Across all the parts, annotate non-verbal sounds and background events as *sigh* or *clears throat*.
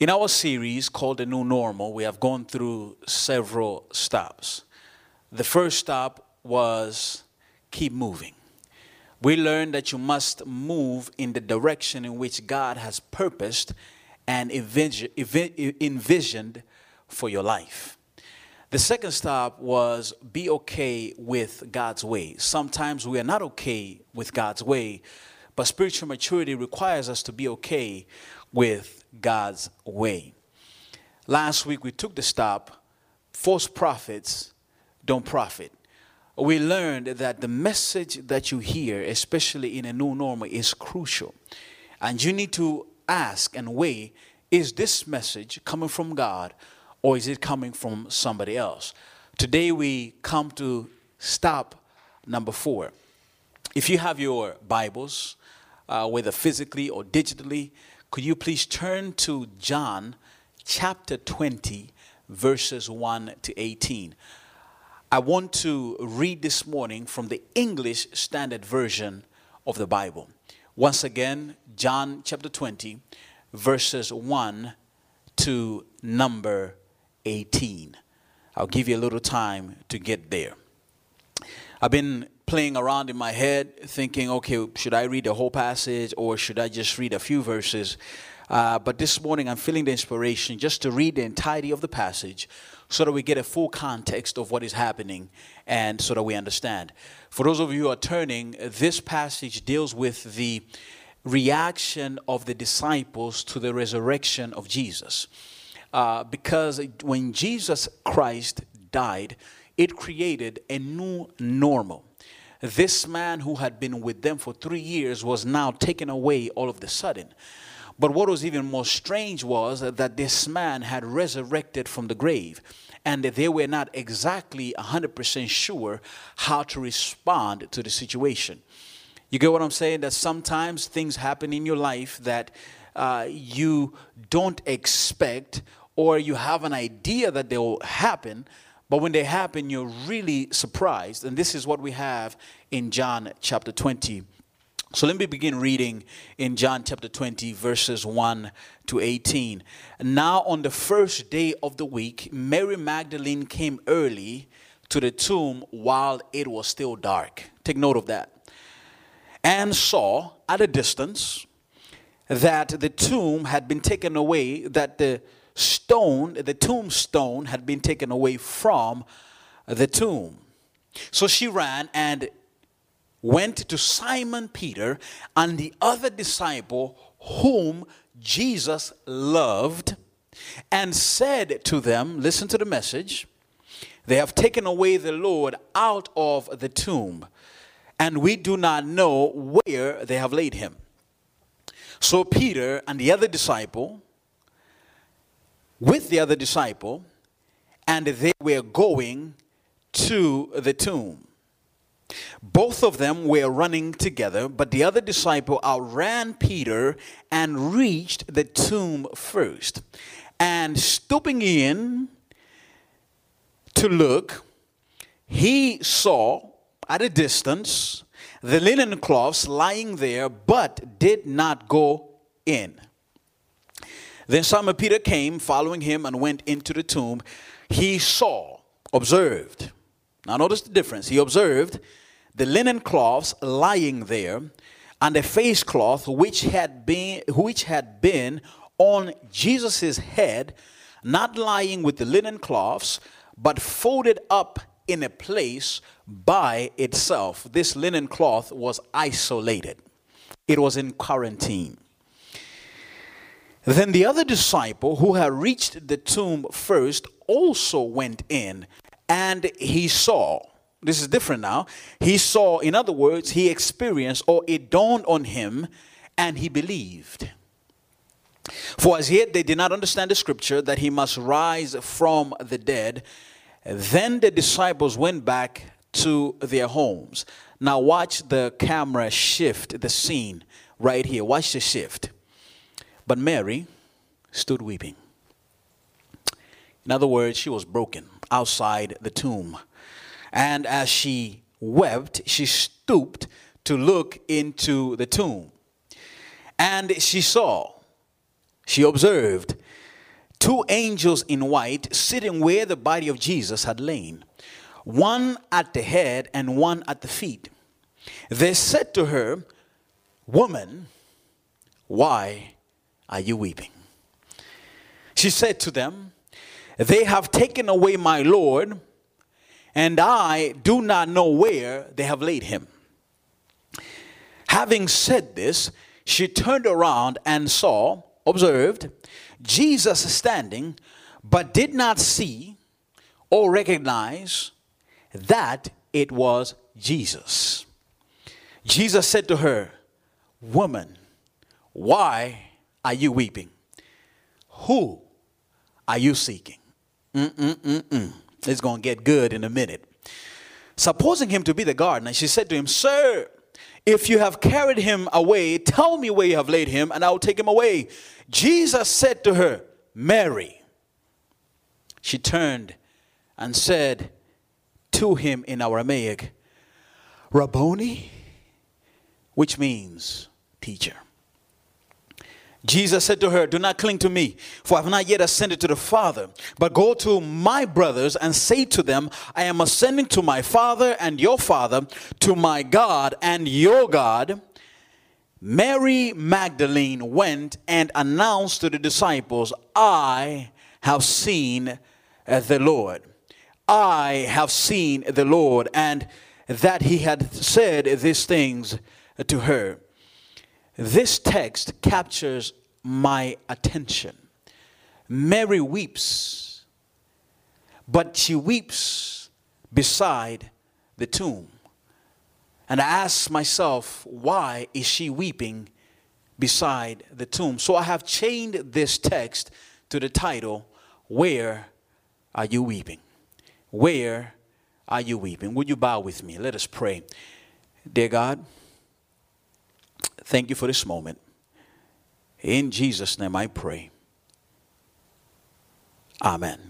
In our series called The New Normal, we have gone through several stops. The first stop was keep moving. We learned that you must move in the direction in which God has purposed and envisioned for your life. The second stop was be okay with God's way. Sometimes we are not okay with God's way, but spiritual maturity requires us to be okay with God's way. Last week we took the stop false prophets don't profit. We learned that the message that you hear, especially in a new normal, is crucial. And you need to ask and weigh is this message coming from God or is it coming from somebody else? Today we come to stop number four. If you have your Bibles, uh, whether physically or digitally, could you please turn to John chapter 20, verses 1 to 18? I want to read this morning from the English Standard Version of the Bible. Once again, John chapter 20, verses 1 to number 18. I'll give you a little time to get there. I've been playing around in my head, thinking, okay, should I read the whole passage or should I just read a few verses? Uh, but this morning I'm feeling the inspiration just to read the entirety of the passage so that we get a full context of what is happening and so that we understand. For those of you who are turning, this passage deals with the reaction of the disciples to the resurrection of Jesus. Uh, because when Jesus Christ died, it created a new normal this man who had been with them for three years was now taken away all of the sudden. But what was even more strange was that this man had resurrected from the grave and they were not exactly 100% sure how to respond to the situation. You get what I'm saying? That sometimes things happen in your life that uh, you don't expect or you have an idea that they will happen, but when they happen, you're really surprised. And this is what we have in John chapter 20. So let me begin reading in John chapter 20, verses 1 to 18. Now, on the first day of the week, Mary Magdalene came early to the tomb while it was still dark. Take note of that. And saw at a distance that the tomb had been taken away, that the stone, the tombstone, had been taken away from the tomb. So she ran and went to Simon Peter and the other disciple whom Jesus loved and said to them, Listen to the message. They have taken away the Lord out of the tomb, and we do not know where they have laid him. So Peter and the other disciple with the other disciple, and they were going to the tomb. Both of them were running together, but the other disciple outran Peter and reached the tomb first. And stooping in to look, he saw at a distance the linen cloths lying there, but did not go in. Then Simon Peter came following him and went into the tomb. He saw, observed. Now notice the difference. He observed the linen cloths lying there and a face cloth which had been which had been on Jesus' head, not lying with the linen cloths, but folded up in a place by itself. This linen cloth was isolated. It was in quarantine. Then the other disciple who had reached the tomb first also went in and he saw. This is different now. He saw, in other words, he experienced or it dawned on him and he believed. For as yet they did not understand the scripture that he must rise from the dead. Then the disciples went back to their homes. Now, watch the camera shift the scene right here. Watch the shift. But Mary stood weeping. In other words, she was broken outside the tomb. And as she wept, she stooped to look into the tomb. And she saw, she observed two angels in white sitting where the body of Jesus had lain, one at the head and one at the feet. They said to her, Woman, why are you weeping? She said to them, They have taken away my Lord, and I do not know where they have laid him. Having said this, she turned around and saw, observed, Jesus standing, but did not see or recognize that it was Jesus. Jesus said to her, Woman, why are you weeping? Who are you seeking? Mm-mm-mm-mm. It's going to get good in a minute. Supposing him to be the gardener, she said to him, Sir, if you have carried him away, tell me where you have laid him, and I will take him away. Jesus said to her, Mary. She turned and said to him in Aramaic, Rabboni, which means teacher. Jesus said to her, Do not cling to me, for I have not yet ascended to the Father, but go to my brothers and say to them, I am ascending to my Father and your Father, to my God and your God. Mary Magdalene went and announced to the disciples, I have seen the Lord. I have seen the Lord, and that he had said these things to her. This text captures my attention. Mary weeps, but she weeps beside the tomb. And I ask myself, why is she weeping beside the tomb? So I have chained this text to the title, Where Are You Weeping? Where are you weeping? Would you bow with me? Let us pray. Dear God, Thank you for this moment. In Jesus' name I pray. Amen.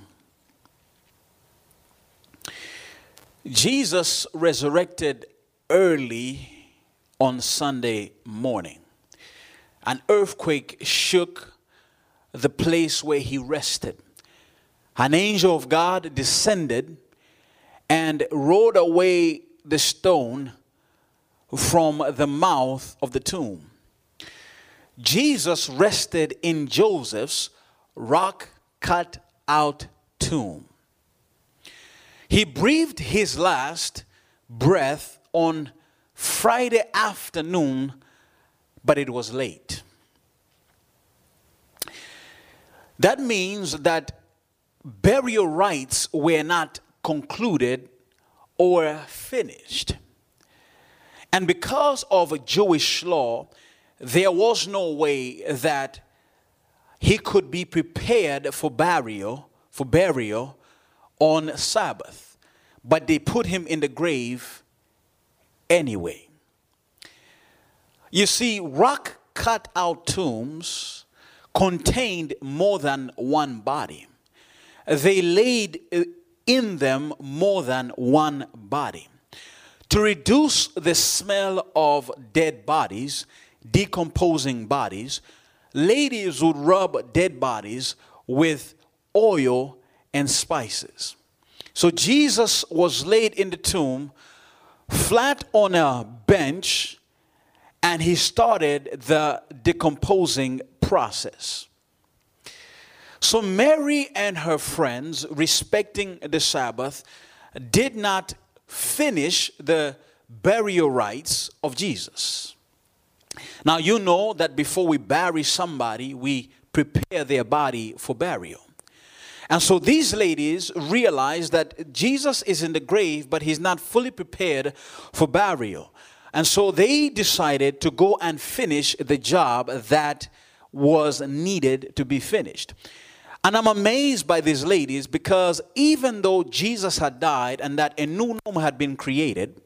Jesus resurrected early on Sunday morning. An earthquake shook the place where he rested. An angel of God descended and rolled away the stone from the mouth of the tomb. Jesus rested in Joseph's rock cut out tomb. He breathed his last breath on Friday afternoon, but it was late. That means that burial rites were not concluded or finished. And because of Jewish law, there was no way that he could be prepared for burial, for burial on Sabbath. But they put him in the grave anyway. You see, rock cut out tombs contained more than one body. They laid uh, in them more than one body. To reduce the smell of dead bodies, decomposing bodies, ladies would rub dead bodies with oil and spices. So Jesus was laid in the tomb, flat on a bench, and he started the decomposing process. So Mary and her friends, respecting the Sabbath, did not finish the burial rites of Jesus. Now, you know that before we bury somebody, we prepare their body for burial. And so these ladies realize that Jesus is in the grave, but he's not fully prepared for burial. And so they decided to go and finish the job that was needed to be finished. And I'm amazed by these ladies because even though Jesus had died and that a new norm had been created,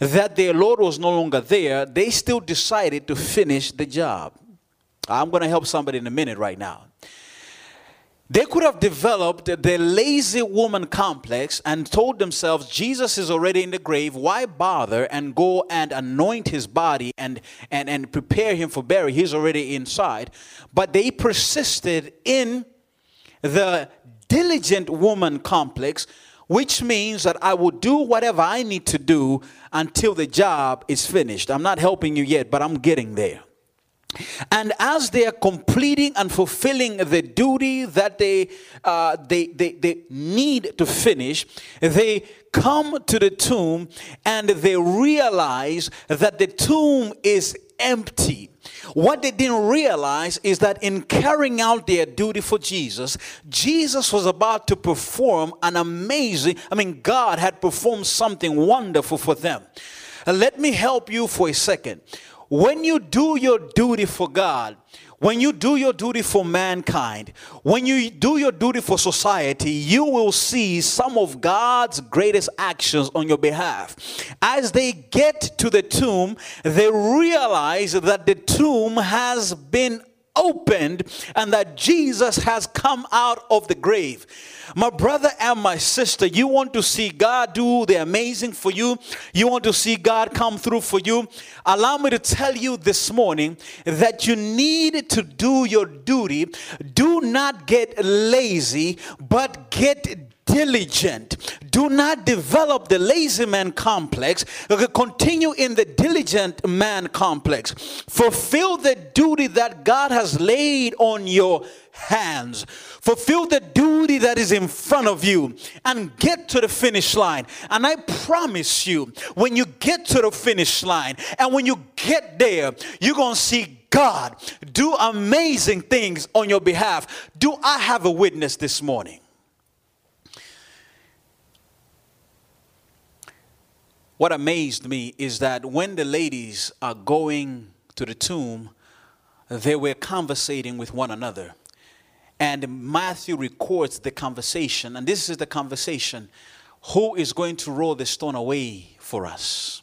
that their Lord was no longer there, they still decided to finish the job. I'm going to help somebody in a minute right now. They could have developed the lazy woman complex and told themselves, Jesus is already in the grave. Why bother and go and anoint his body and, and, and prepare him for burial? He's already inside. But they persisted in the diligent woman complex, which means that I will do whatever I need to do until the job is finished. I'm not helping you yet, but I'm getting there. And as they are completing and fulfilling the duty that they, uh, they, they, they need to finish, they come to the tomb and they realize that the tomb is empty. What they didn't realize is that in carrying out their duty for Jesus, Jesus was about to perform an amazing, I mean, God had performed something wonderful for them. Uh, let me help you for a second. When you do your duty for God, when you do your duty for mankind, when you do your duty for society, you will see some of God's greatest actions on your behalf. As they get to the tomb, they realize that the tomb has been opened and that Jesus has come out of the grave. My brother and my sister, you want to see God do the amazing for you, you want to see God come through for you. Allow me to tell you this morning that you need to do your duty. Do not get lazy, but get diligent. Do not develop the lazy man complex. Continue in the diligent man complex. Fulfill the duty that God has laid on your hands. Fulfill the duty that is in front of you and get to the finish line. And I promise you, when you get to the finish line and when you get there, you're going to see God do amazing things on your behalf. Do I have a witness this morning? What amazed me is that when the ladies are going to the tomb, they were conversating with one another. And Matthew records the conversation, and this is the conversation who is going to roll the stone away for us?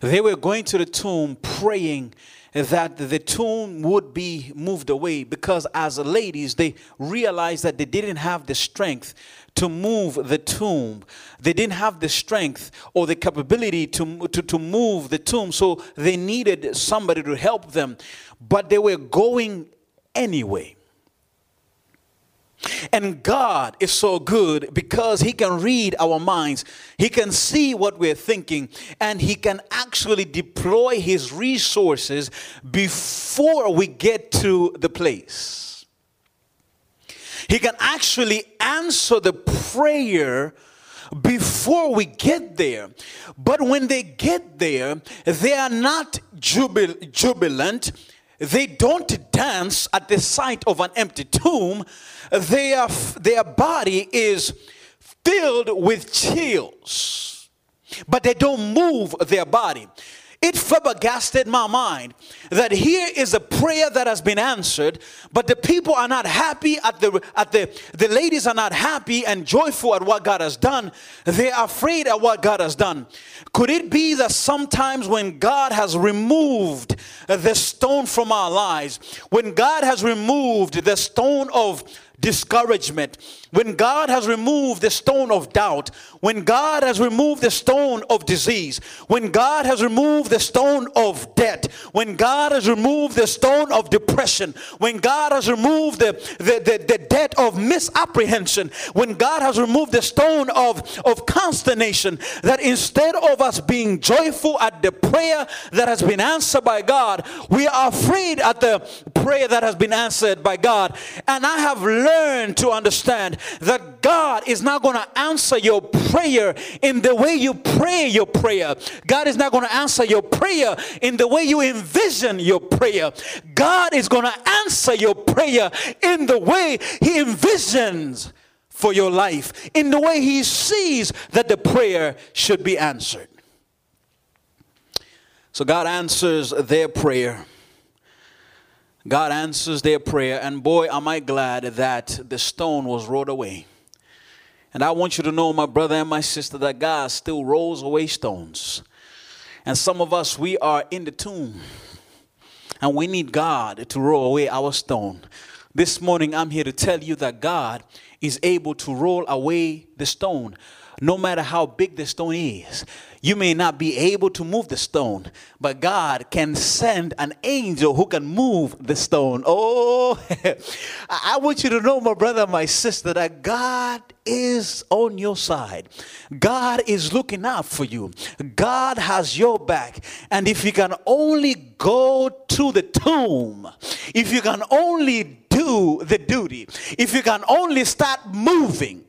They were going to the tomb praying that the tomb would be moved away because as ladies they realized that they didn't have the strength to move the tomb. They didn't have the strength or the capability to, to, to move the tomb so they needed somebody to help them. But they were going anyway. And God is so good because He can read our minds, He can see what we're thinking, and He can actually deploy His resources before we get to the place. He can actually answer the prayer before we get there. But when they get there, they are not jubil- jubilant they don't dance at the sight of an empty tomb. Their, their body is filled with chills, but they don't move their body. It flabbergasted my mind that here is a prayer that has been answered, but the people are not happy at the at the the ladies are not happy and joyful at what God has done. They are afraid at what God has done. Could it be that sometimes when God has removed the stone from our lives, when God has removed the stone of discouragement, when God has removed the stone of doubt, when God has removed the stone of disease, when God has removed the stone of debt, when God has removed the stone of depression, when God has removed the, the, the, the debt of misapprehension, when God has removed the stone of, of consternation, that instead of us being joyful at the prayer that has been answered by God, we are afraid at the prayer that has been answered by God. And I have learned to understand that God is not going to answer your prayer in the way you pray your prayer. God is not going to answer your prayer in the way you envision your prayer. God is going to answer your prayer in the way He envisions for your life, in the way He sees that the prayer should be answered. So God answers their prayer. God answers their prayer, and boy, am I glad that the stone was rolled away. And I want you to know, my brother and my sister, that God still rolls away stones. And some of us, we are in the tomb, and we need God to roll away our stone. This morning, I'm here to tell you that God is able to roll away the stone. no matter how big the stone is. You may not be able to move the stone, but God can send an angel who can move the stone. Oh, *laughs* I want you to know, my brother, my sister, that God is on your side. God is looking out for you. God has your back. And if you can only go to the tomb, if you can only do the duty, if you can only start moving,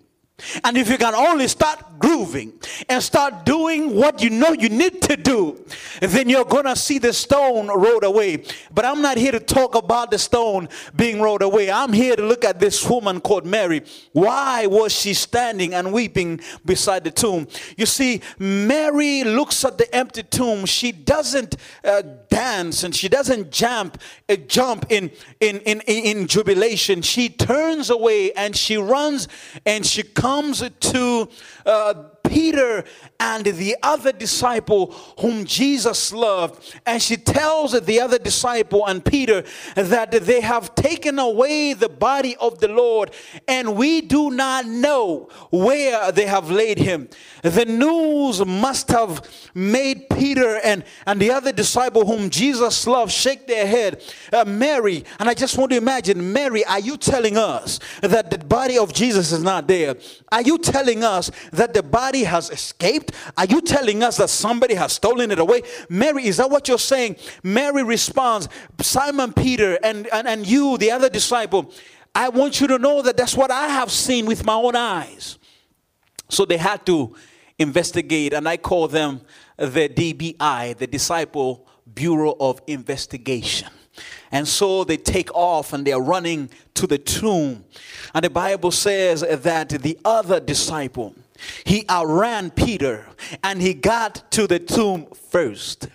and if you can only start grooving and start doing what you know you need to do, then you're going to see the stone rolled away. But I'm not here to talk about the stone being rolled away. I'm here to look at this woman called Mary. Why was she standing and weeping beside the tomb? You see, Mary looks at the empty tomb. She doesn't uh, dance and she doesn't jump, uh, jump in, in, in, in jubilation. She turns away and she runs and she comes comes to uh, Peter and the other disciple whom Jesus loved. And she tells the other disciple and Peter that they have taken away the body of the Lord and we do not know where they have laid him. The news must have made Peter and, and the other disciple whom Jesus loved shake their head. Uh, Mary, and I just want to imagine, Mary, are you telling us that the body of Jesus is not there? Are you telling us that the body has escaped? Are you telling us that somebody has stolen it away? Mary, is that what you're saying? Mary responds, Simon Peter and, and, and you, the other disciple, I want you to know that that's what I have seen with my own eyes. So they had to investigate, and I call them the DBI, the Disciple Bureau of Investigation. And so they take off and they're running to the tomb. And the Bible says that the other disciple, he outran Peter and he got to the tomb first.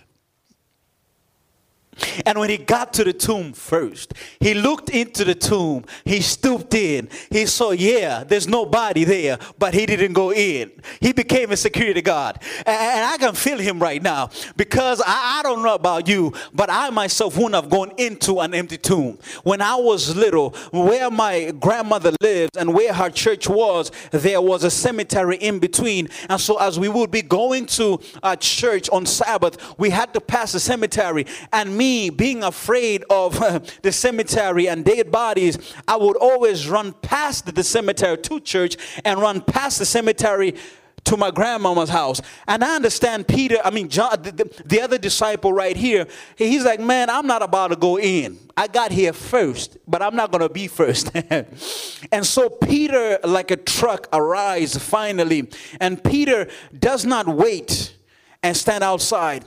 And when he got to the tomb first, he looked into the tomb. He stooped in. He saw, yeah, there's nobody there, but he didn't go in. He became a security guard. And I can feel him right now because I, don't know about you, but I myself wouldn't have gone into an empty tomb. When I was little, where my grandmother lived and where her church was, there was a cemetery in between. And so as we would be going to a church on Sabbath, we had to pass the cemetery. And me me being afraid of *laughs* the cemetery and dead bodies, I would always run past the cemetery to church and run past the cemetery to my grandmama's house. And I understand Peter, I mean, John, the, the, other disciple right here, he's like, man, I'm not about to go in. I got here first, but I'm not going to be first. *laughs* and so Peter, like a truck, arrives finally. And Peter does not wait and stand outside.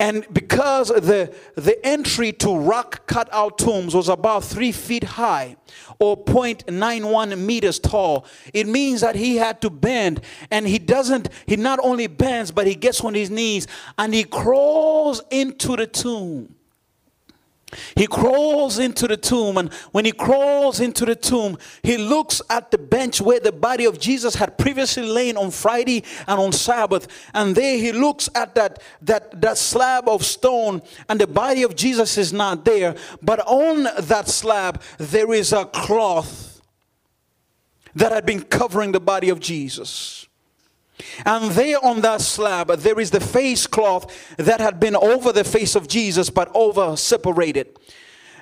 And because the, the entry to rock cut out tombs was about three feet high or 0.91 meters tall, it means that he had to bend. And he doesn't, he not only bends, but he gets on his knees and he crawls into the tomb. He crawls into the tomb, and when he crawls into the tomb, he looks at the bench where the body of Jesus had previously lain on Friday and on Sabbath. And there he looks at that, that, that slab of stone, and the body of Jesus is not there. But on that slab, there is a cloth that had been covering the body of Jesus. And there on that slab, there is the face cloth that had been over the face of Jesus, but over separated.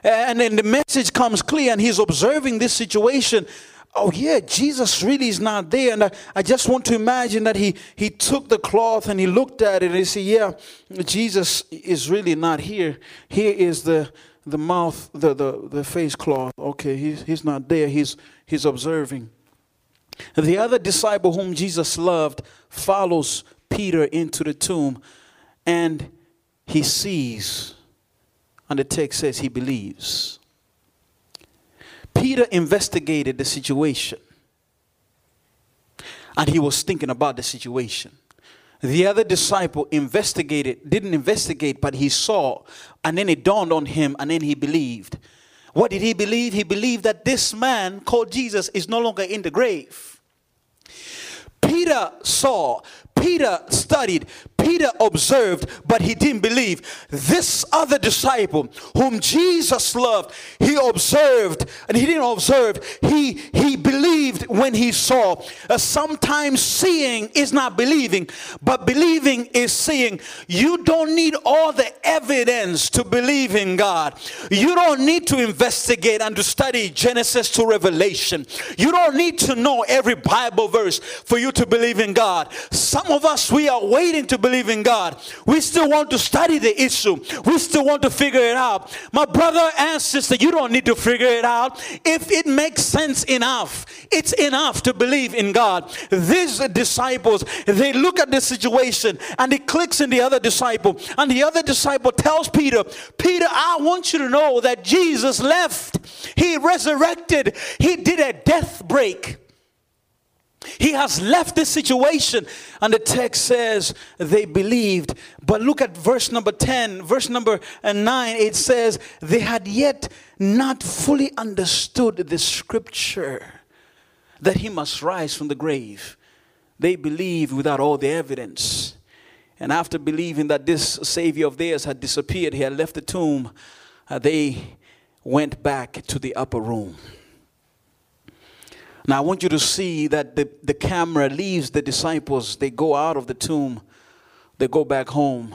And then the message comes clear, and he's observing this situation. Oh, yeah, Jesus really is not there. And I, I just want to imagine that he, he took the cloth and he looked at it and he said, Yeah, Jesus is really not here. Here is the, the mouth, the, the, the face cloth. Okay, he's, he's not there. He's, he's observing. The other disciple whom Jesus loved follows Peter into the tomb and he sees, and the text says he believes. Peter investigated the situation and he was thinking about the situation. The other disciple investigated, didn't investigate, but he saw, and then it dawned on him, and then he believed. What did he believe? He believed that this man called Jesus is no longer in the grave. Peter saw, Peter studied, Peter observed, but he didn't believe. This other disciple, whom Jesus loved, he observed, and he didn't observe, he, he believed when he saw. Uh, sometimes seeing is not believing, but believing is seeing. You don't need all the evidence to believe in God. You don't need to investigate and to study Genesis to Revelation. You don't need to know every Bible verse for you to believe in God. Some of us, we are waiting to believe in God. We still want to study the issue, we still want to figure it out. My brother and sister, you don't need to figure it out. If it makes sense enough, it's enough to believe in God. These disciples, they look at the situation and it clicks in the other disciple, and the other disciple tells Peter, Peter, I want you to know that Jesus left, he resurrected, he did a death break. He has left this situation, and the text says they believed. But look at verse number 10, verse number 9. It says they had yet not fully understood the scripture that he must rise from the grave. They believed without all the evidence. And after believing that this Savior of theirs had disappeared, he had left the tomb, uh, they went back to the upper room. Now, I want you to see that the, the camera leaves the disciples. They go out of the tomb, they go back home.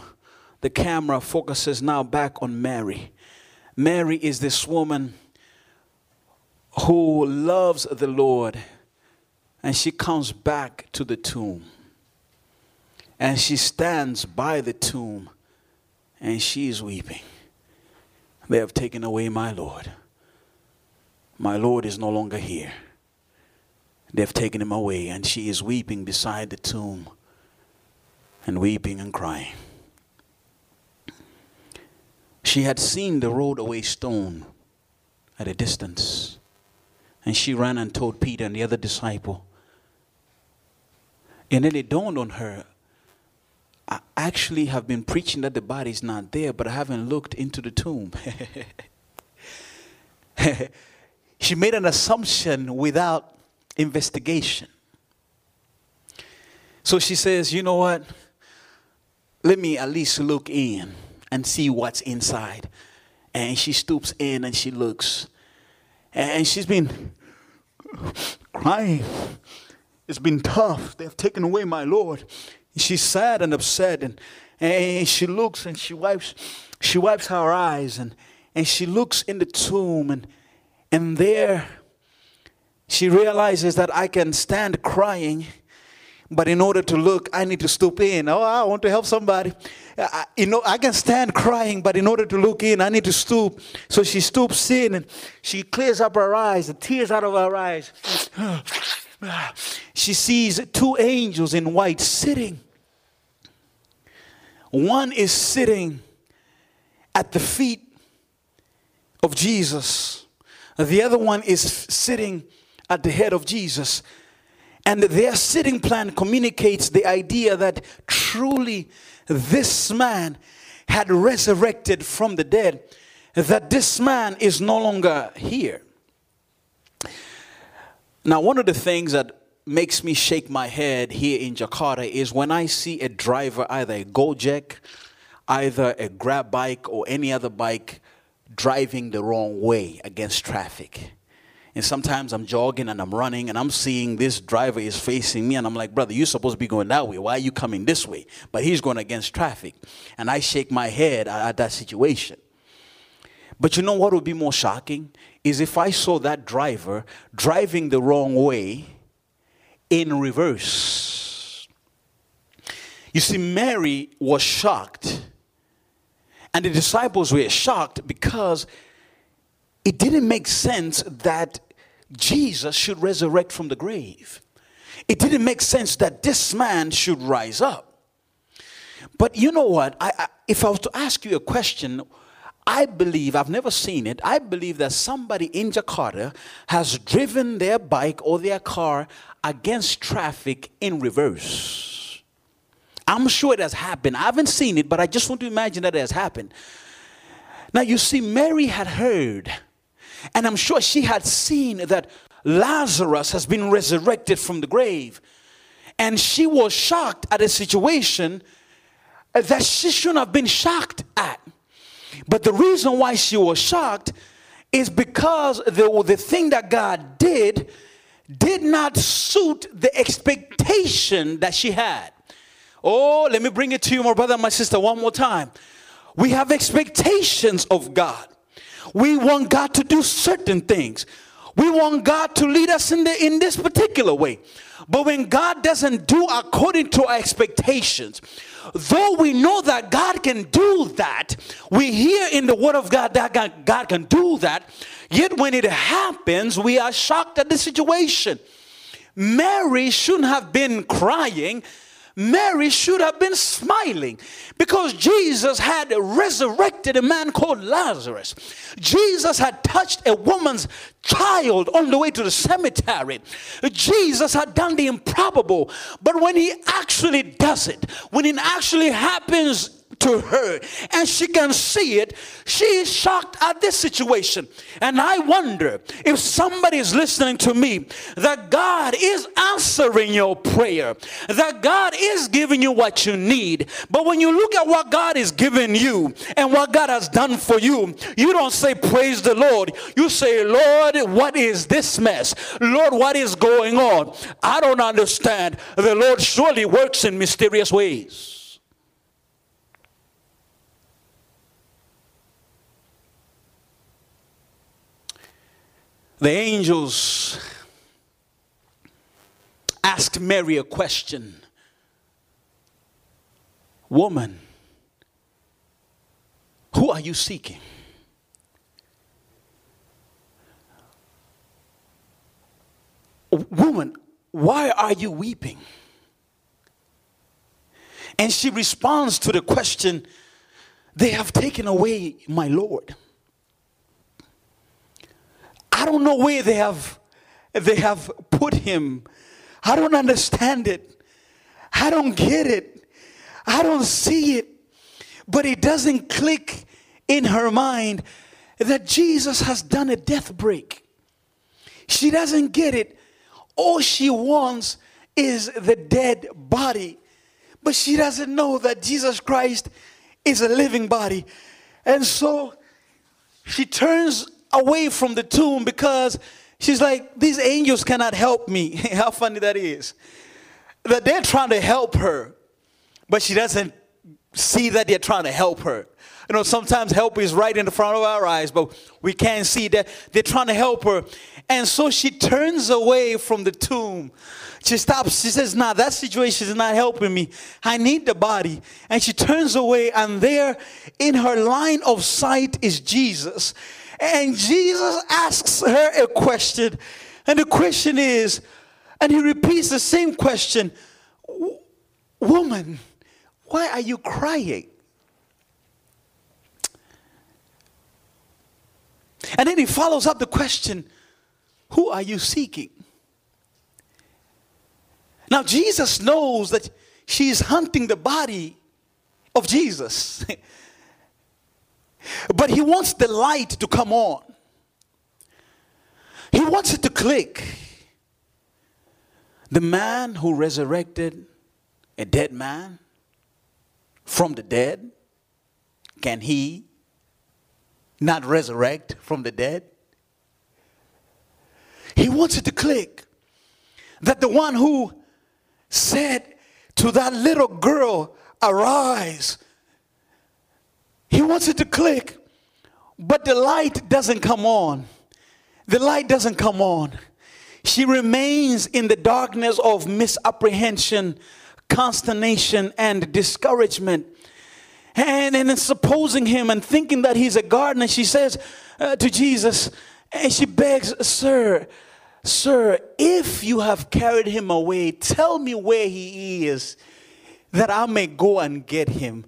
The camera focuses now back on Mary. Mary is this woman who loves the Lord, and she comes back to the tomb. And she stands by the tomb, and she is weeping. They have taken away my Lord. My Lord is no longer here. They've taken him away, and she is weeping beside the tomb and weeping and crying. She had seen the rolled away stone at a distance, and she ran and told Peter and the other disciple. And then it dawned on her I actually have been preaching that the body is not there, but I haven't looked into the tomb. *laughs* she made an assumption without investigation. So she says, You know what? Let me at least look in and see what's inside. And she stoops in and she looks. And she's been crying. It's been tough. They've taken away my Lord. She's sad and upset. And, and she looks and she wipes, she wipes her eyes and, and she looks in the tomb and, and there she realizes that I can stand crying, but in order to look, I need to stoop in. Oh, I want to help somebody. I, you know, I can stand crying, but in order to look in, I need to stoop. So she stoops in and she clears up her eyes, the tears out of her eyes. she sees two angels in white sitting. One is sitting at the feet of Jesus. The other one is sitting at the head of Jesus. And their sitting plan communicates the idea that truly this man had resurrected from the dead, that this man is no longer here. Now, one of the things that makes me shake my head here in Jakarta is when I see a driver, either a Gojek, either a grab bike, or any other bike driving the wrong way against traffic. And sometimes I'm jogging and I'm running and I'm seeing this driver is facing me and I'm like, brother, you're supposed to be going that way. Why are you coming this way? But he's going against traffic. And I shake my head at, at that situation. But you know what would be more shocking? Is if I saw that driver driving the wrong way in reverse. You see, Mary was shocked. And the disciples were shocked because it didn't make sense that Jesus should resurrect from the grave. It didn't make sense that this man should rise up. But you know what? I, I, if I was to ask you a question, I believe, I've never seen it, I believe that somebody in Jakarta has driven their bike or their car against traffic in reverse. I'm sure it has happened. I haven't seen it, but I just want to imagine that it has happened. Now, you see, Mary had heard and I'm sure she had seen that Lazarus has been resurrected from the grave. And she was shocked at a situation that she shouldn't have been shocked at. But the reason why she was shocked is because the, the thing that God did did not suit the expectation that she had. Oh, let me bring it to you, my brother and my sister, one more time. We have expectations of God. We want God to do certain things. We want God to lead us in, the, in this particular way. But when God doesn't do according to our expectations, though we know that God can do that, we hear in the Word of God that God, God can do that, yet when it happens, we are shocked at the situation. Mary shouldn't have been crying. Mary should have been smiling because Jesus had resurrected a man called Lazarus. Jesus had touched a woman's child on the way to the cemetery. Jesus had done the improbable. But when he actually does it, when it actually happens to her and she can see it, she is shocked at this situation. And I wonder if somebody is listening to me that God is answering your prayer, that God is giving you what you need. But when you look at what God is giving you and what God has done for you, you don't say, Praise the Lord. You say, Lord, what is this mess? Lord, what is going on? I don't understand. The Lord surely works in mysterious ways. The angels asked Mary a question Woman, who are you seeking? Woman, why are you weeping? And she responds to the question, They have taken away my Lord. Don't know where they have they have put him. I don't understand it. I don't get it. I don't see it. But it doesn't click in her mind that Jesus has done a death break. She doesn't get it. All she wants is the dead body. But she doesn't know that Jesus Christ is a living body. And so she turns away from the tomb because she's like, These angels cannot help me. *laughs* How funny that is. That they're trying to help her, but she doesn't see that they're trying to help her. You know, sometimes help is right in the front of our eyes, but we can't see that they're trying to help her. And so she turns away from the tomb. She stops. She says, Nah, that situation is not helping me. I need the body. And she turns away, and there in her line of sight is Jesus. And Jesus asks her a question. And the question is, and he repeats the same question Woman, why are you crying? And then he follows up the question Who are you seeking? Now, Jesus knows that she's hunting the body of Jesus. *laughs* But he wants the light to come on. He wants it to click. The man who resurrected a dead man from the dead, can he not resurrect from the dead? He wants it to click that the one who said to that little girl, Arise, he wants it to click, but the light doesn't come on. The light doesn't come on. She remains in the darkness of misapprehension, consternation, and discouragement. And, and in supposing him and thinking that he's a gardener, she says uh, to Jesus, and she begs, Sir, Sir, if you have carried him away, tell me where he is, that I may go and get him.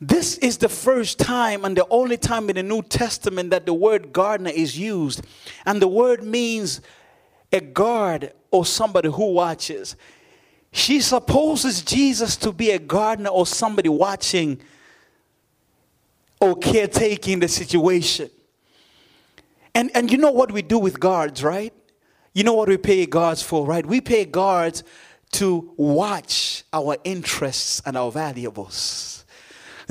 This is the first time and the only time in the New Testament that the word gardener is used. And the word means a guard or somebody who watches. She supposes Jesus to be a gardener or somebody watching or caretaking the situation. And, and you know what we do with guards, right? You know what we pay guards for, right? We pay guards to watch our interests and our valuables.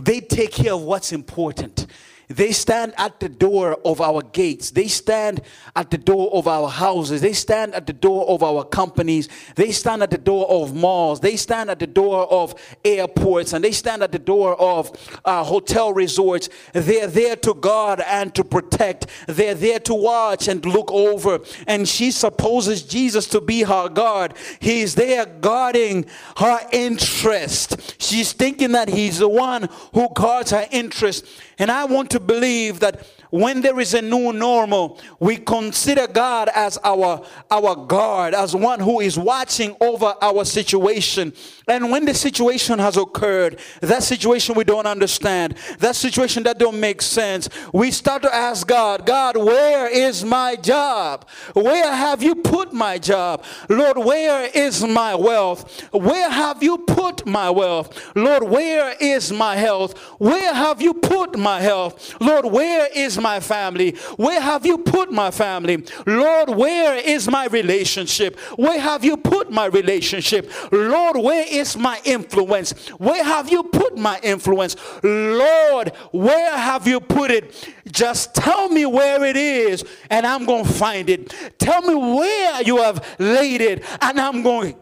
They take care of what's important. They stand at the door of our gates. They stand at the door of our houses. They stand at the door of our companies. They stand at the door of malls. They stand at the door of airports and they stand at the door of uh, hotel resorts. They're there to guard and to protect. They're there to watch and look over. And she supposes Jesus to be her guard. He's there guarding her interest. She's thinking that he's the one who guards her interest. And I want to believe that when there is a new normal, we consider God as our, our guard, as one who is watching over our situation. And when the situation has occurred, that situation we don't understand, that situation that don't make sense, we start to ask God, God, where is my job? Where have you put my job? Lord, where is my wealth? Where have you put my wealth? Lord, where is my health? Where have you put my health? Lord, where is my family? Where have you put my family? Lord, where is my relationship? Where have you put my relationship? Lord, where is my influence? Where have you put my influence? Lord, where have you put it? Just tell me where it is and I'm going to find it. Tell me where you have laid it and I'm going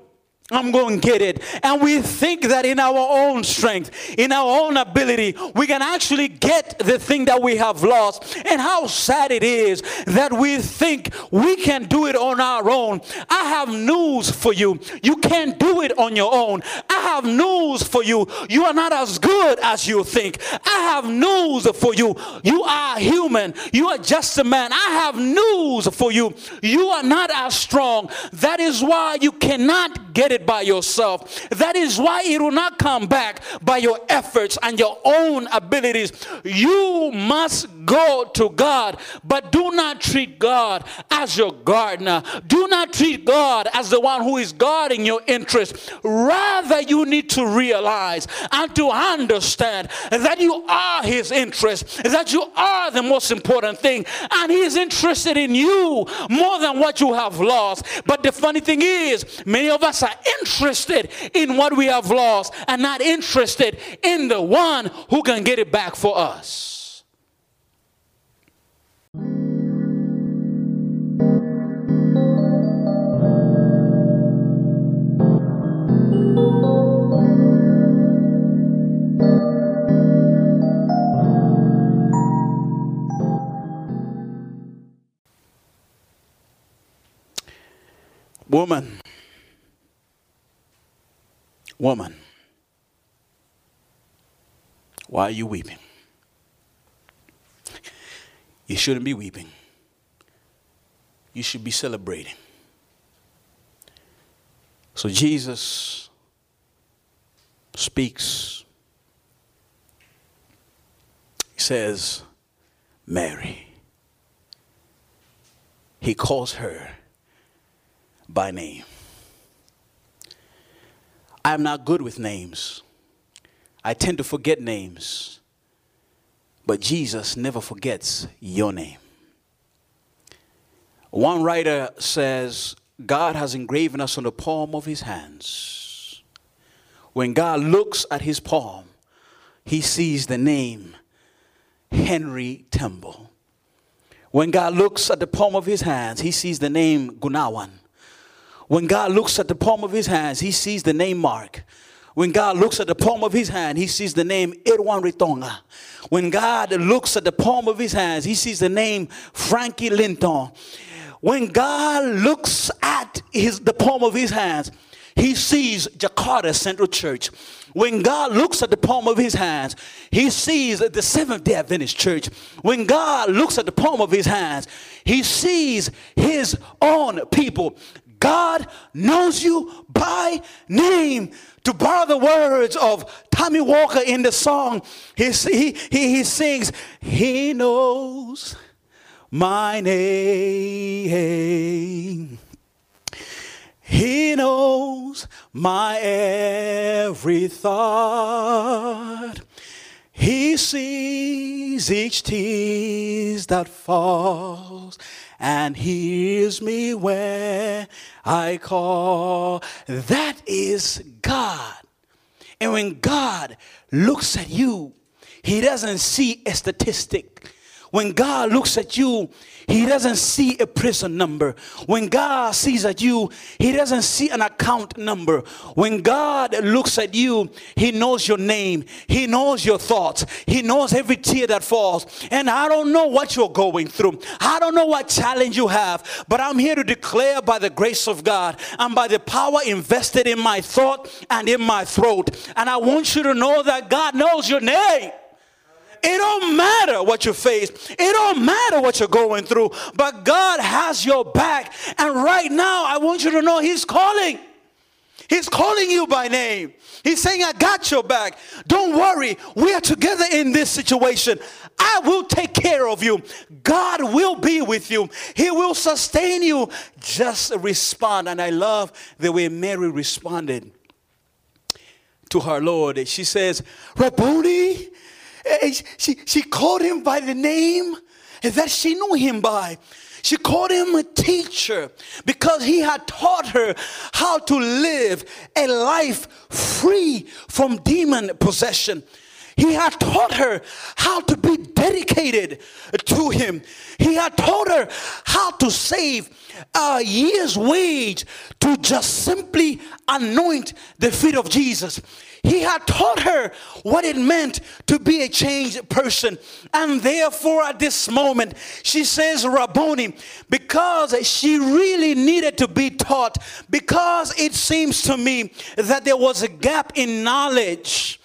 I'm going to get it. And we think that in our own strength, in our own ability, we can actually get the thing that we have lost. And how sad it is that we think we can do it on our own. I have news for you. You can't do it on your own. I have news for you. You are not as good as you think. I have news for you. You are human. You are just a man. I have news for you. You are not as strong. That is why you cannot get it it by yourself. That is why it will not come back by your efforts and your own abilities. You must go to God, but do not treat God as your gardener. Do not treat God as the one who is guarding your interest. Rather, you need to realize and to understand that you are His interest, that you are the most important thing, and He is interested in you more than what you have lost. But the funny thing is, many of us are interested in what we have lost and not interested in the one who can get it back for us. Woman, Woman, why are you weeping? You shouldn't be weeping. You should be celebrating. So Jesus speaks. He says, Mary. He calls her by name. I am not good with names. I tend to forget names. But Jesus never forgets your name. One writer says, God has engraven us on the palm of his hands. When God looks at his palm, he sees the name Henry Temple. When God looks at the palm of his hands, he sees the name Gunawan. When God looks at the palm of his hands, he sees the name Mark. When God looks at the palm of his hand, he sees the name Irwan Ritonga. When God looks at the palm of his hands, he sees the name Frankie Linton. When God looks at his, the palm of his hands, he sees Jakarta Central Church. When God looks at the palm of his hands, he sees the Seventh day Adventist Church. When God looks at the palm of his hands, he sees his own people. God knows you by name. To borrow the words of Tommy Walker in the song, he, he, he sings, He knows my name. He knows my every thought. He sees each tear that falls and hears me when I call. That is God. And when God looks at you, He doesn't see a statistic. When God looks at you, he doesn't see a prison number. When God sees at you, He doesn't see an account number. When God looks at you, He knows your name. He knows your thoughts. He knows every tear that falls. And I don't know what you're going through. I don't know what challenge you have, but I'm here to declare by the grace of God and by the power invested in my thought and in my throat. And I want you to know that God knows your name. It don't matter what you face. It don't matter what you're going through. But God has your back. And right now, I want you to know He's calling. He's calling you by name. He's saying, I got your back. Don't worry. We are together in this situation. I will take care of you. God will be with you. He will sustain you. Just respond. And I love the way Mary responded to her Lord. She says, Rabboni, Eh, eh, she, she called him by the name that she knew him by. She called him a teacher because he had taught her how to live a life free from demon possession. He had taught her how to be dedicated to him. He had taught her how to save a year's wage to just simply anoint the feet of Jesus. He had taught her what it meant to be a changed person. And therefore, at this moment, she says, Rabboni, because she really needed to be taught, because it seems to me that there was a gap in knowledge.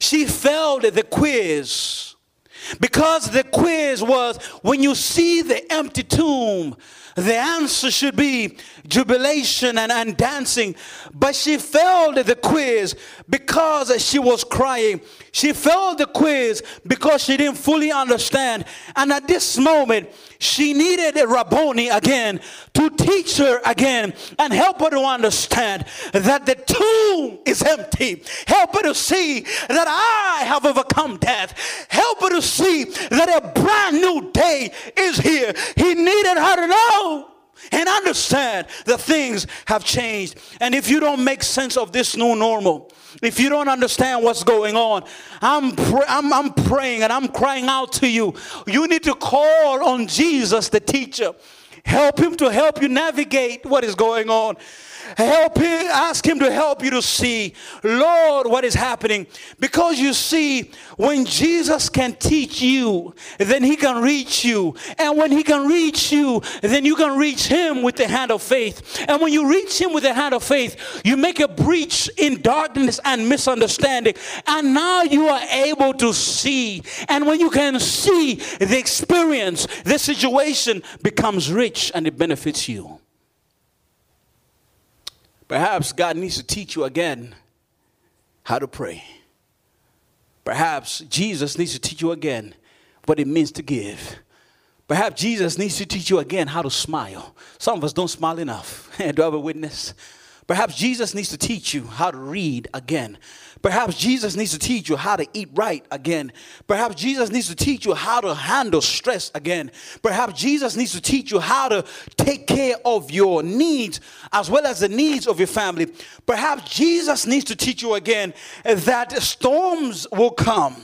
She failed the quiz. Because the quiz was when you see the empty tomb, the answer should be jubilation and, and dancing. But she failed the quiz because she was crying. She failed the quiz because she didn't fully understand. And at this moment, she needed a Rabboni again to teach her again and help her to understand that the tomb is empty. Help her to see that I have overcome death. Help her to see that a brand new day is here. He needed her to know and understand that things have changed. And if you don't make sense of this new normal, if you don't understand what's going on, I'm, I'm, I'm praying and I'm crying out to you. You need to call on Jesus, the teacher. Help him to help you navigate what is going on. Help him, ask him to help you to see, Lord, what is happening. Because you see, when Jesus can teach you, then he can reach you. And when he can reach you, then you can reach him with the hand of faith. And when you reach him with the hand of faith, you make a breach in darkness and misunderstanding. And now you are able to see. And when you can see the experience, the situation becomes rich and it benefits you. Perhaps God needs to teach you again how to pray. Perhaps Jesus needs to teach you again what it means to give. Perhaps Jesus needs to teach you again how to smile. Some of us don't smile enough. *laughs* Do I have a witness? Perhaps Jesus needs to teach you how to read again. Perhaps Jesus needs to teach you how to eat right again. Perhaps Jesus needs to teach you how to handle stress again. Perhaps Jesus needs to teach you how to take care of your needs as well as the needs of your family. Perhaps Jesus needs to teach you again that storms will come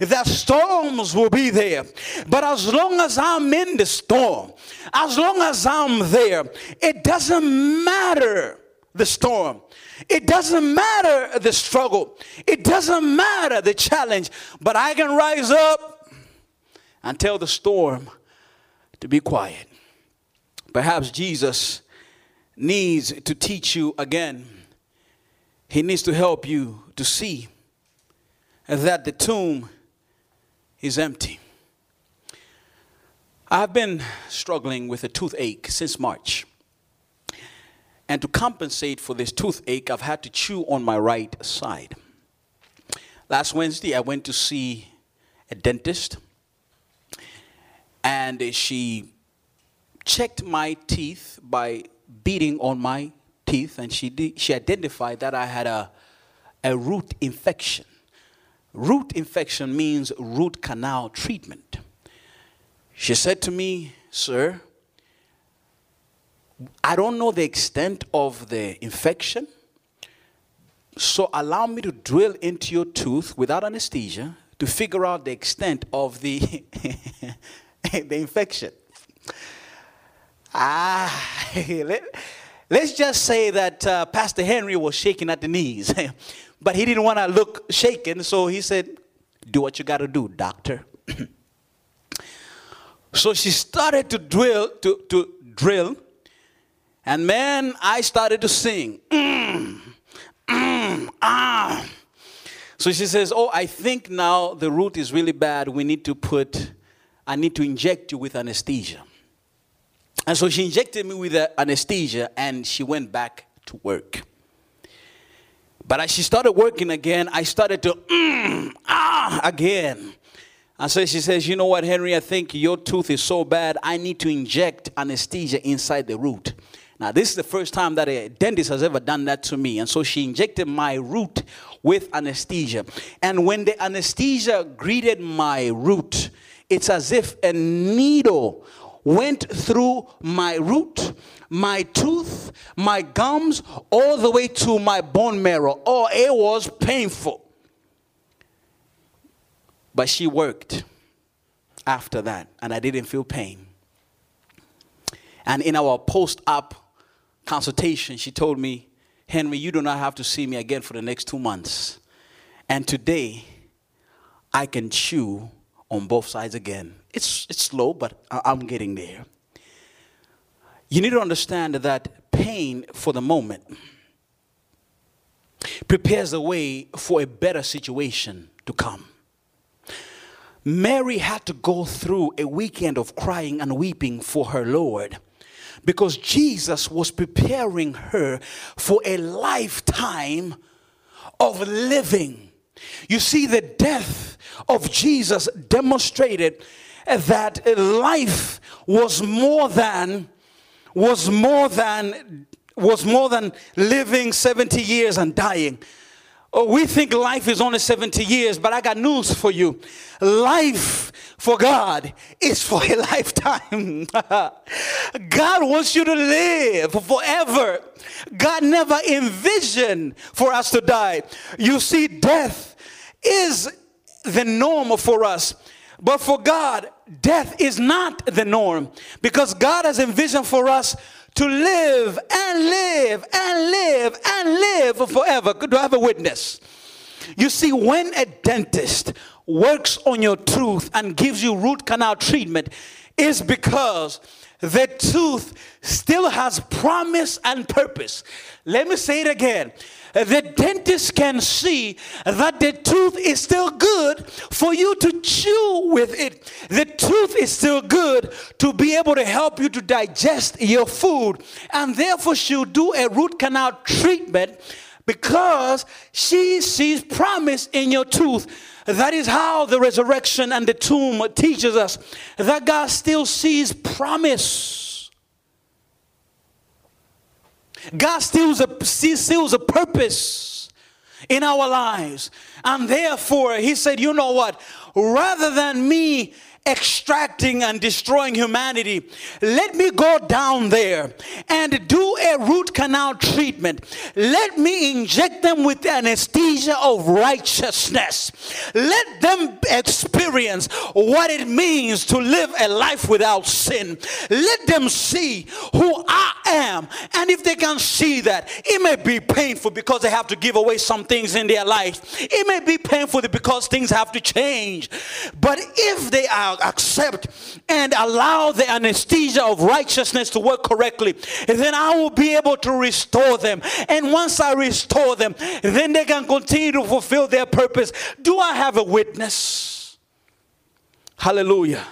that storms will be there. But as long as I'm in the storm, as long as I'm there, it doesn't matter the storm. It doesn't matter the struggle. It doesn't matter the challenge. But I can rise up and tell the storm to be quiet. Perhaps Jesus needs to teach you again. He needs to help you to see that the tomb is empty. I've been struggling with a toothache since March. And to compensate for this toothache, I've had to chew on my right side. Last Wednesday, I went to see a dentist, and she checked my teeth by beating on my teeth, and she, she identified that I had a, a root infection. Root infection means root canal treatment. She said to me, Sir, I don't know the extent of the infection. So allow me to drill into your tooth without anesthesia to figure out the extent of the, *laughs* the infection. Ah, *laughs* let, us just say that uh, Pastor Henry was shaking at the knees, *laughs* but he didn't want to look shaken, so he said, Do what you got to do, doctor. *clears throat* so she started to drill, to, to drill, and man, I started to sing. Mm, mm, ah. So she says, Oh, I think now the root is really bad. We need to put, I need to inject you with anesthesia. And so she injected me with anesthesia and she went back to work. But as she started working again, I started to, mm, ah, again. And so she says, You know what, Henry, I think your tooth is so bad, I need to inject anesthesia inside the root. Now, this is the first time that a dentist has ever done that to me. And so she injected my root with anesthesia. And when the anesthesia greeted my root, it's as if a needle went through my root, my tooth, my gums, all the way to my bone marrow. Oh, it was painful. But she worked after that, and I didn't feel pain. And in our post op consultation, she told me, Henry, you do not have to see me again for the next two months. And today, I can chew on both sides again. It's, it's slow, but I'm getting there. You need to understand that pain for the moment prepares the way for a better situation to come. Mary had to go through a weekend of crying and weeping for her Lord because Jesus was preparing her for a lifetime of living. You see, the death of Jesus demonstrated that life was more than was more than was more than living 70 years and dying. Oh, we think life is only 70 years, but I got news for you. Life for God is for a *laughs* lifetime. *laughs* God wants you to live forever. God never envisioned for us to die. You see, death is the norm for us. But for God, death is not the norm because God has envisioned for us to live and live and live and live forever. Do I have a witness? You see, when a dentist works on your tooth and gives you root canal treatment, is because the tooth still has promise and purpose. Let me say it again the dentist can see that the tooth is still good for you to chew with it. The tooth is still good to be able to help you to digest your food. And therefore, she'll do a root canal treatment because she sees promise in your tooth. That is how the resurrection and the tomb teaches us that God still sees promise. God still a, seals a purpose in our lives. And therefore, He said, You know what? Rather than me extracting and destroying humanity. Let me go down there and do a root canal treatment. Let me inject them with anesthesia of righteousness. Let them experience what it means to live a life without sin. Let them see who I am. And if they can see that, it may be painful because they have to give away some things in their life. It may be painful because things have to change. But if they are accept and allow the anesthesia of righteousness to work correctly, then I will be able to restore them. And once I restore them, then they can continue to fulfill their purpose. Do I have a witness? Hallelujah.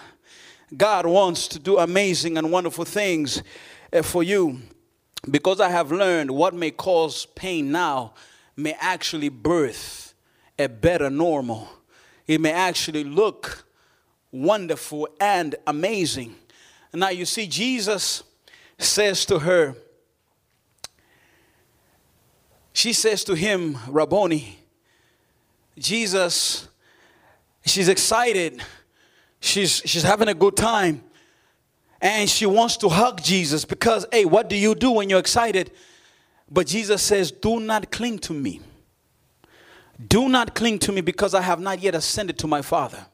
God wants to do amazing and wonderful things eh, for you because I have learned what may cause pain now may actually birth a better normal. It may actually look wonderful and amazing. Now you see, Jesus says to her, she says to him, Rabboni, Jesus, she's excited. She's, she's having a good time. and she wants to hug Jesus because, hey, what do you do when you're excited? But Jesus says, Do not cling to me. Do not cling to me because I have not yet ascended to my Father.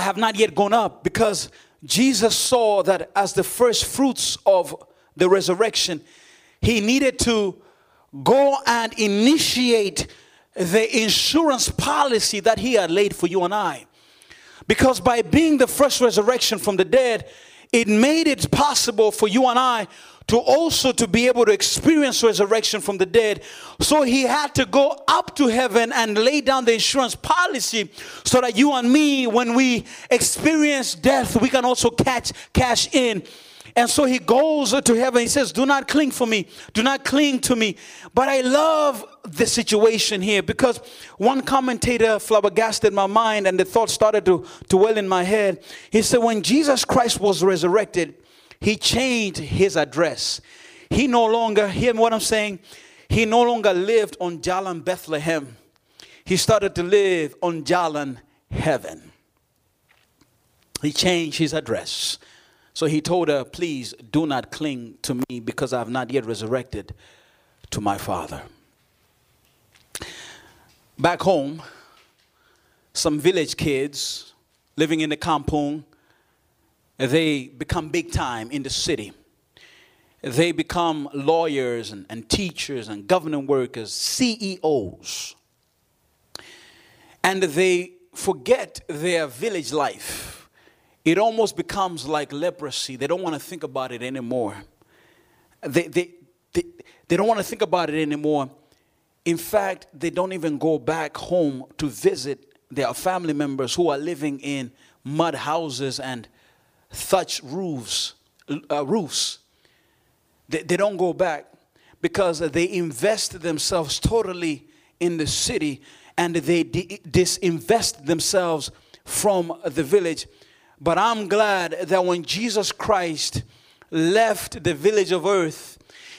I have not yet gone up because Jesus saw that as the first fruits of the resurrection, he needed to go and initiate the insurance policy that he had laid for you and I. Because by being the first resurrection from the dead, it made it possible for you and I to also to be able to experience resurrection from the dead so he had to go up to heaven and lay down the insurance policy so that you and me when we experience death we can also catch cash in and so he goes to heaven. He says, Do not cling for me. Do not cling to me. But I love the situation here because one commentator flabbergasted my mind and the thought started to, to well in my head. He said, When Jesus Christ was resurrected, he changed his address. He no longer, hear what I'm saying? He no longer lived on Jalan Bethlehem. He started to live on Jalan Heaven. He changed his address. So he told her, Please do not cling to me because I have not yet resurrected to my Father. Back home, some village kids living in the kampung they become big time in the city. They become lawyers and, and teachers and government workers, CEOs. And they forget their village life. It almost becomes like leprosy. They don't want to think about it anymore. They, they, they, they don't want to think about it anymore. In fact, they don't even go back home to visit their family members who are living in mud houses and thatch roofs, uh, roofs. They, they don't go back because they invest themselves totally in the city and they disinvest themselves from the village. But I'm glad that when Jesus Christ left the village of earth,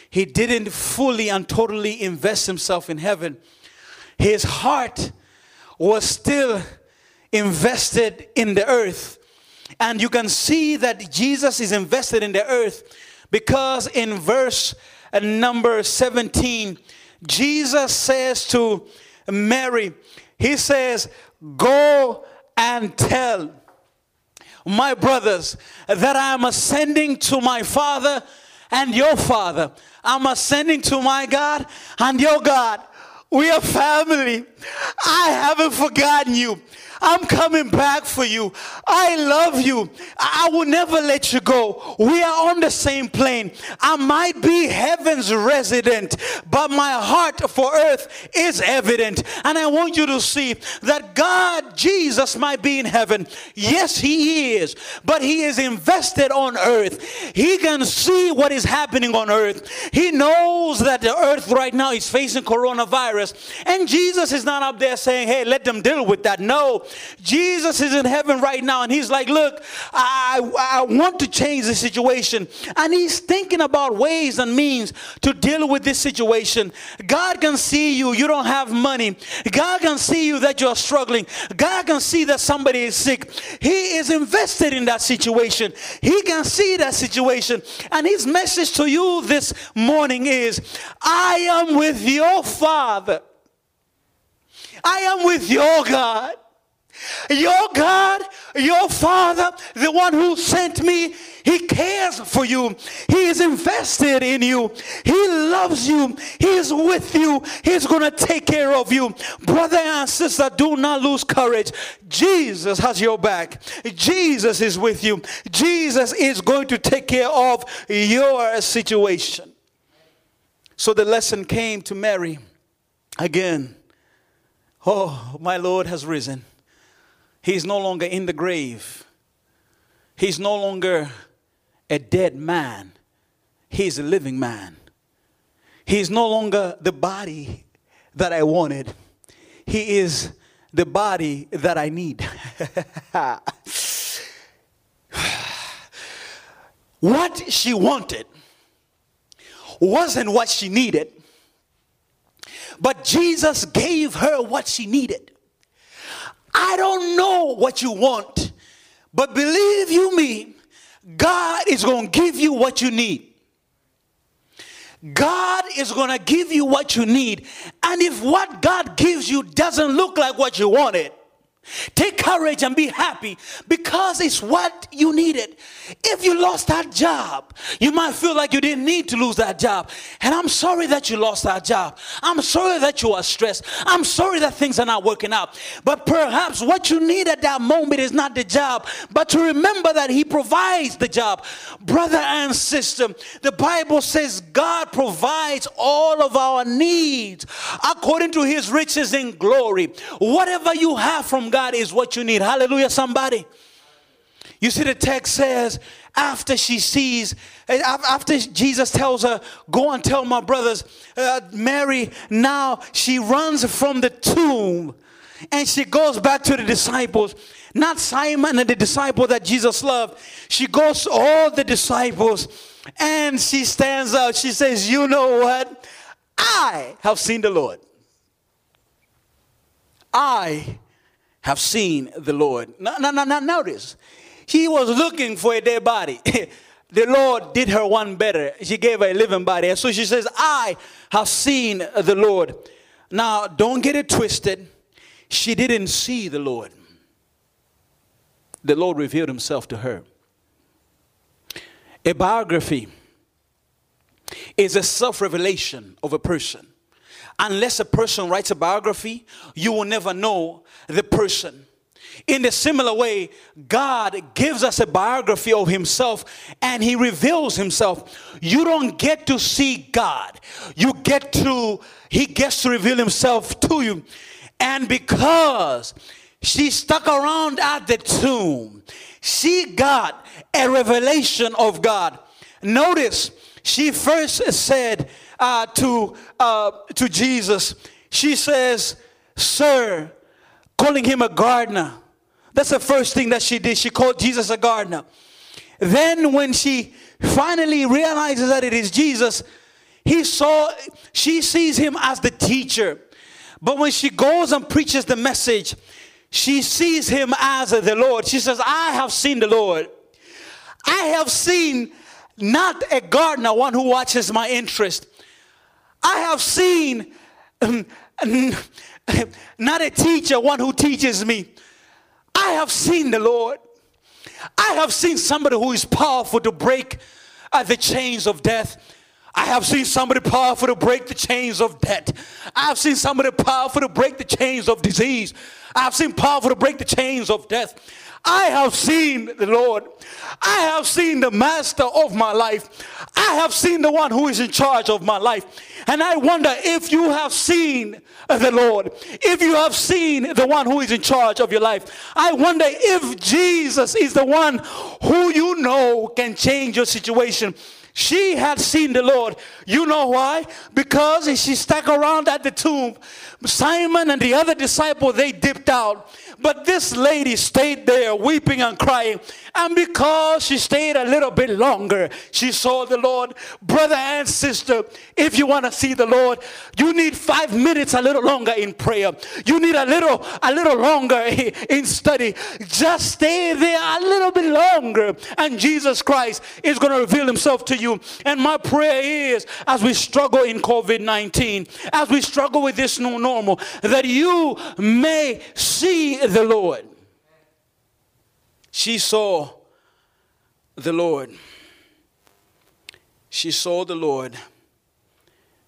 he didn't fully and totally invest himself in heaven. His heart was still invested in the earth. And you can see that Jesus is invested in the earth because in verse uh, number 17, Jesus says to Mary, He says, Go and tell my brothers that I am ascending to my Father and your Father. I'm ascending to my God and your God. We are family. I haven't forgotten you. I'm coming back for you. I love you. I will never let you go. We are on the same plane. I might be heaven's resident, but my heart for earth is evident. And I want you to see that God, Jesus, might be in heaven. Yes, He is, but He is invested on earth. He can see what is happening on earth. He knows that the earth right now is facing coronavirus. And Jesus is not up there saying, hey, let them deal with that. No, Jesus is in heaven right now and he's like, Look, I, I want to change the situation. And he's thinking about ways and means to deal with this situation. God can see you, you don't have money. God can see you that you're struggling. God can see that somebody is sick. He is invested in that situation. He can see that situation. And his message to you this morning is I am with your Father. I am with your God. Your God, your Father, the one who sent me, He cares for you. He is invested in you. He loves you. He is with you. He's going to take care of you. Brother and sister, do not lose courage. Jesus has your back. Jesus is with you. Jesus is going to take care of your situation. So the lesson came to Mary again. Oh, my Lord has risen. He's no longer in the grave. He's no longer a dead man. He's a living man. He's no longer the body that I wanted. He is the body that I need. *sighs* what she wanted wasn't what she needed, but Jesus gave her what she needed. I don't know what you want, but believe you me God is going to give you what you need. God is going to give you what you need. And if what God gives you doesn't look like what you wanted, Take courage and be happy because it's what you needed. If you lost that job, you might feel like you didn't need to lose that job. And I'm sorry that you lost that job. I'm sorry that you are stressed. I'm sorry that things are not working out. But perhaps what you need at that moment is not the job, but to remember that He provides the job. Brother and sister, the Bible says God provides all of our needs according to His riches in glory. Whatever you have from God is what you need. Hallelujah, somebody. You see, the text says, after she sees, after Jesus tells her, Go and tell my brothers, uh, Mary, now she runs from the tomb and she goes back to the disciples. Not Simon and the disciple that Jesus loved. She goes to all the disciples and she stands up. She says, You know what? I have seen the Lord. I have seen the Lord. Now, now, now, notice, he was looking for a dead body. *laughs* the Lord did her one better. She gave her a living body. And so she says, I have seen the Lord. Now, don't get it twisted. She didn't see the Lord. The Lord revealed himself to her. A biography is a self revelation of a person unless a person writes a biography, you will never know the person. In a similar way, God gives us a biography of Himself and He reveals Himself. You don't get to see God, you get to, He gets to reveal Himself to you. And because she stuck around at the tomb, she got a revelation of God. Notice, she first said, uh, to, uh, to Jesus, she says, Sir, calling him a gardener. That's the first thing that she did. She called Jesus a gardener. Then, when she finally realizes that it is Jesus, he saw, she sees him as the teacher. But when she goes and preaches the message, she sees him as the Lord. She says, I have seen the Lord. I have seen not a gardener, one who watches my interest, I have seen um, *laughs* not a teacher, one who teaches me. I have seen the Lord. I have seen somebody who is powerful to break uh, the chains of death. I have seen somebody powerful to break the chains of debt. I have seen somebody powerful to break the chains of disease. I have seen powerful to break the chains of death. I have seen the Lord. I have seen the master of my life. I have seen the one who is in charge of my life. And I wonder if you have seen the Lord, if you have seen the one who is in charge of your life. I wonder if Jesus is the one who you know can change your situation. She had seen the Lord. You know why? Because she stuck around at the tomb. Simon and the other disciple, they dipped out. But this lady stayed there weeping and crying. And because she stayed a little bit longer, she saw the Lord. Brother and sister, if you want to see the Lord, you need five minutes a little longer in prayer. You need a little, a little longer *laughs* in study. Just stay there a little bit longer. And Jesus Christ is going to reveal himself to you. And my prayer is as we struggle in COVID 19, as we struggle with this new normal, that you may see the Lord. She saw the Lord. She saw the Lord.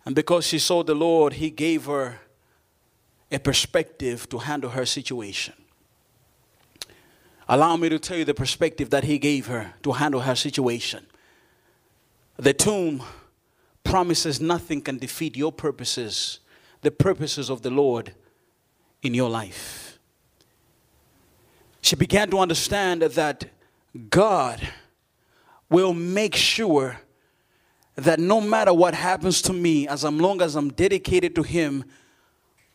And because she saw the Lord, He gave her a perspective to handle her situation. Allow me to tell you the perspective that He gave her to handle her situation. The tomb promises nothing can defeat your purposes, the purposes of the Lord in your life she began to understand that God will make sure that no matter what happens to me, as long as I'm dedicated to Him,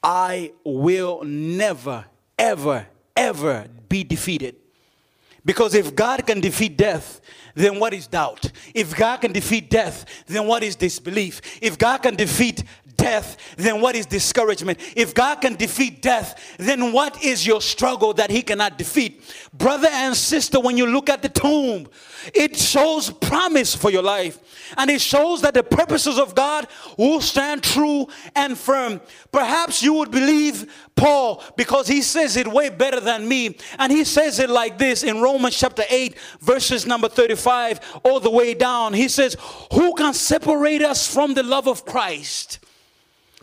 I will never, ever, ever be defeated. Because if God can defeat death, then what is doubt? If God can defeat death, then what is disbelief? If God can defeat death, then what is discouragement? If God can defeat death, then what is your struggle that He cannot defeat? Brother and sister, when you look at the tomb, it shows promise for your life. And it shows that the purposes of God will stand true and firm. Perhaps you would believe Paul because he says it way better than me. And he says it like this in Romans chapter 8, verses number 35, all the way down. He says, Who can separate us from the love of Christ?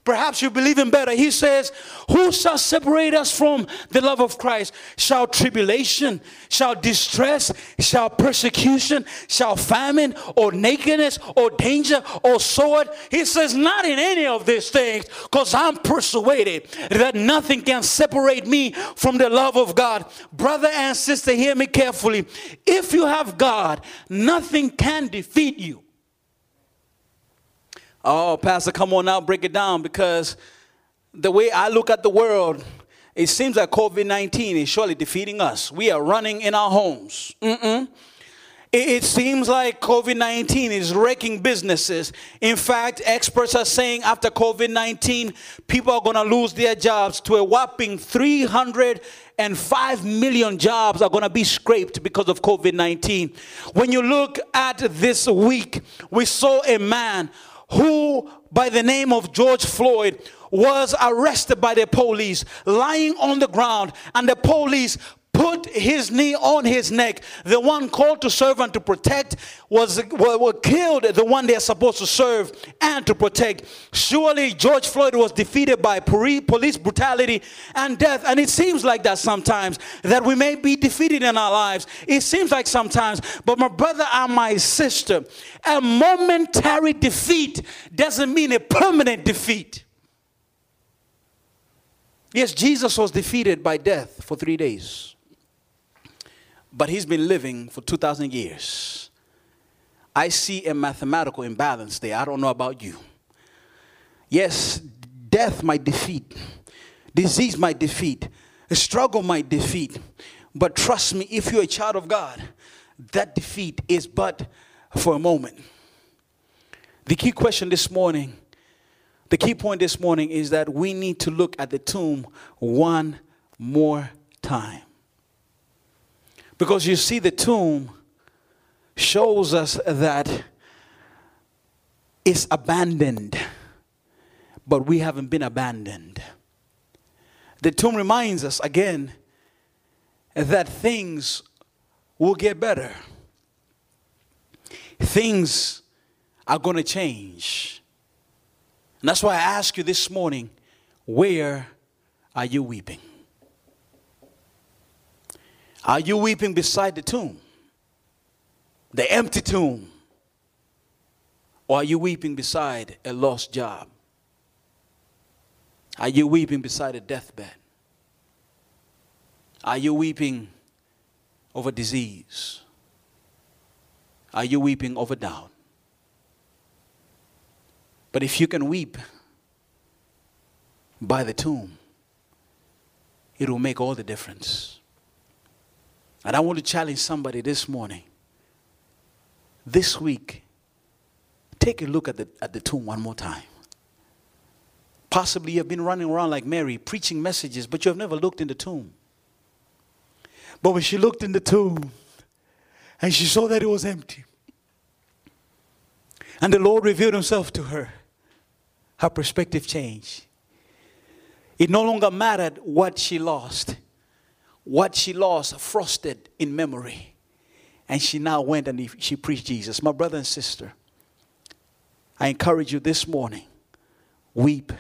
Perhaps you believe him better. He says, Who shall separate us from the love of Christ? Shall tribulation, shall distress, shall persecution, shall famine, or nakedness, or danger, or sword? He says, Not in any of these things, because I'm persuaded that nothing can separate me from the love of God. Brother and sister, hear me carefully. If you have God, nothing can defeat you. Oh, Pastor, come on now, break it down because the way I look at the world, it seems like COVID 19 is surely defeating us. We are running in our homes. Mm-mm. It, seems like COVID 19 is wrecking businesses. In fact, experts are saying after COVID 19, people are going to lose their jobs to a whopping 305 million jobs are going to be scraped because of COVID 19. When you look at this week, we saw a man who, by the name of George Floyd, was arrested by the police, lying on the ground, and the police put his knee on his neck. The one called to serve and to protect was, was, killed, the one they are supposed to serve and to protect. Surely George Floyd was defeated by police brutality and death. And it seems like that sometimes, that we may be defeated in our lives. It seems like sometimes, but my brother and my sister, a momentary defeat doesn't mean a permanent defeat. Yes, Jesus was defeated by death for three days but he's been living for 2,000 years. I see a mathematical imbalance there. I don't know about you. Yes, death might defeat, disease might defeat, a struggle might defeat, but trust me, if you're a child of God, that defeat is but for a moment. The key question this morning, the key point this morning is that we need to look at the tomb one more time. Because you see, the tomb shows us that it's abandoned, but we haven't been abandoned. The tomb reminds us again that things will get better, things are going to change. And that's why I ask you this morning where are you weeping? Are you weeping beside the tomb? The empty tomb? Or are you weeping beside a lost job? Are you weeping beside a deathbed? Are you weeping over disease? Are you weeping over doubt? But if you can weep by the tomb, it will make all the difference. And I want to challenge somebody this morning. This week, take a look at the, at the tomb one more time. Possibly you've been running around like Mary, preaching messages, but you have never looked in the tomb. But when she looked in the tomb and she saw that it was empty, and the Lord revealed himself to her, her perspective changed. It no longer mattered what she lost what she lost frosted in memory. And she now went and she preached Jesus. My brother and sister, I encourage you this morning weep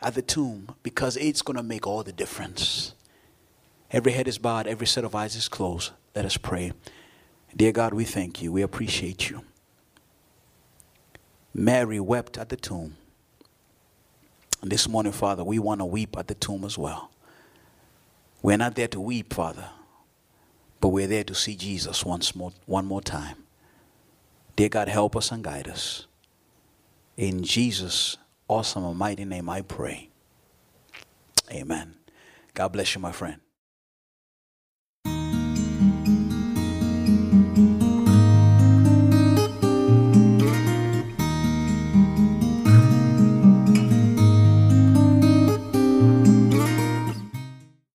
at the tomb because it's going to make all the difference. Every head is bowed, every set of eyes is closed. Let us pray. Dear God, we thank you. We appreciate you. Mary wept at the tomb. And this morning, Father, we want to weep at the tomb as well. We're not there to weep, Father, but we're there to see Jesus once more, one more time. Dear God, help us and guide us. In Jesus' awesome and mighty name, I pray. Amen. God bless you, my friend.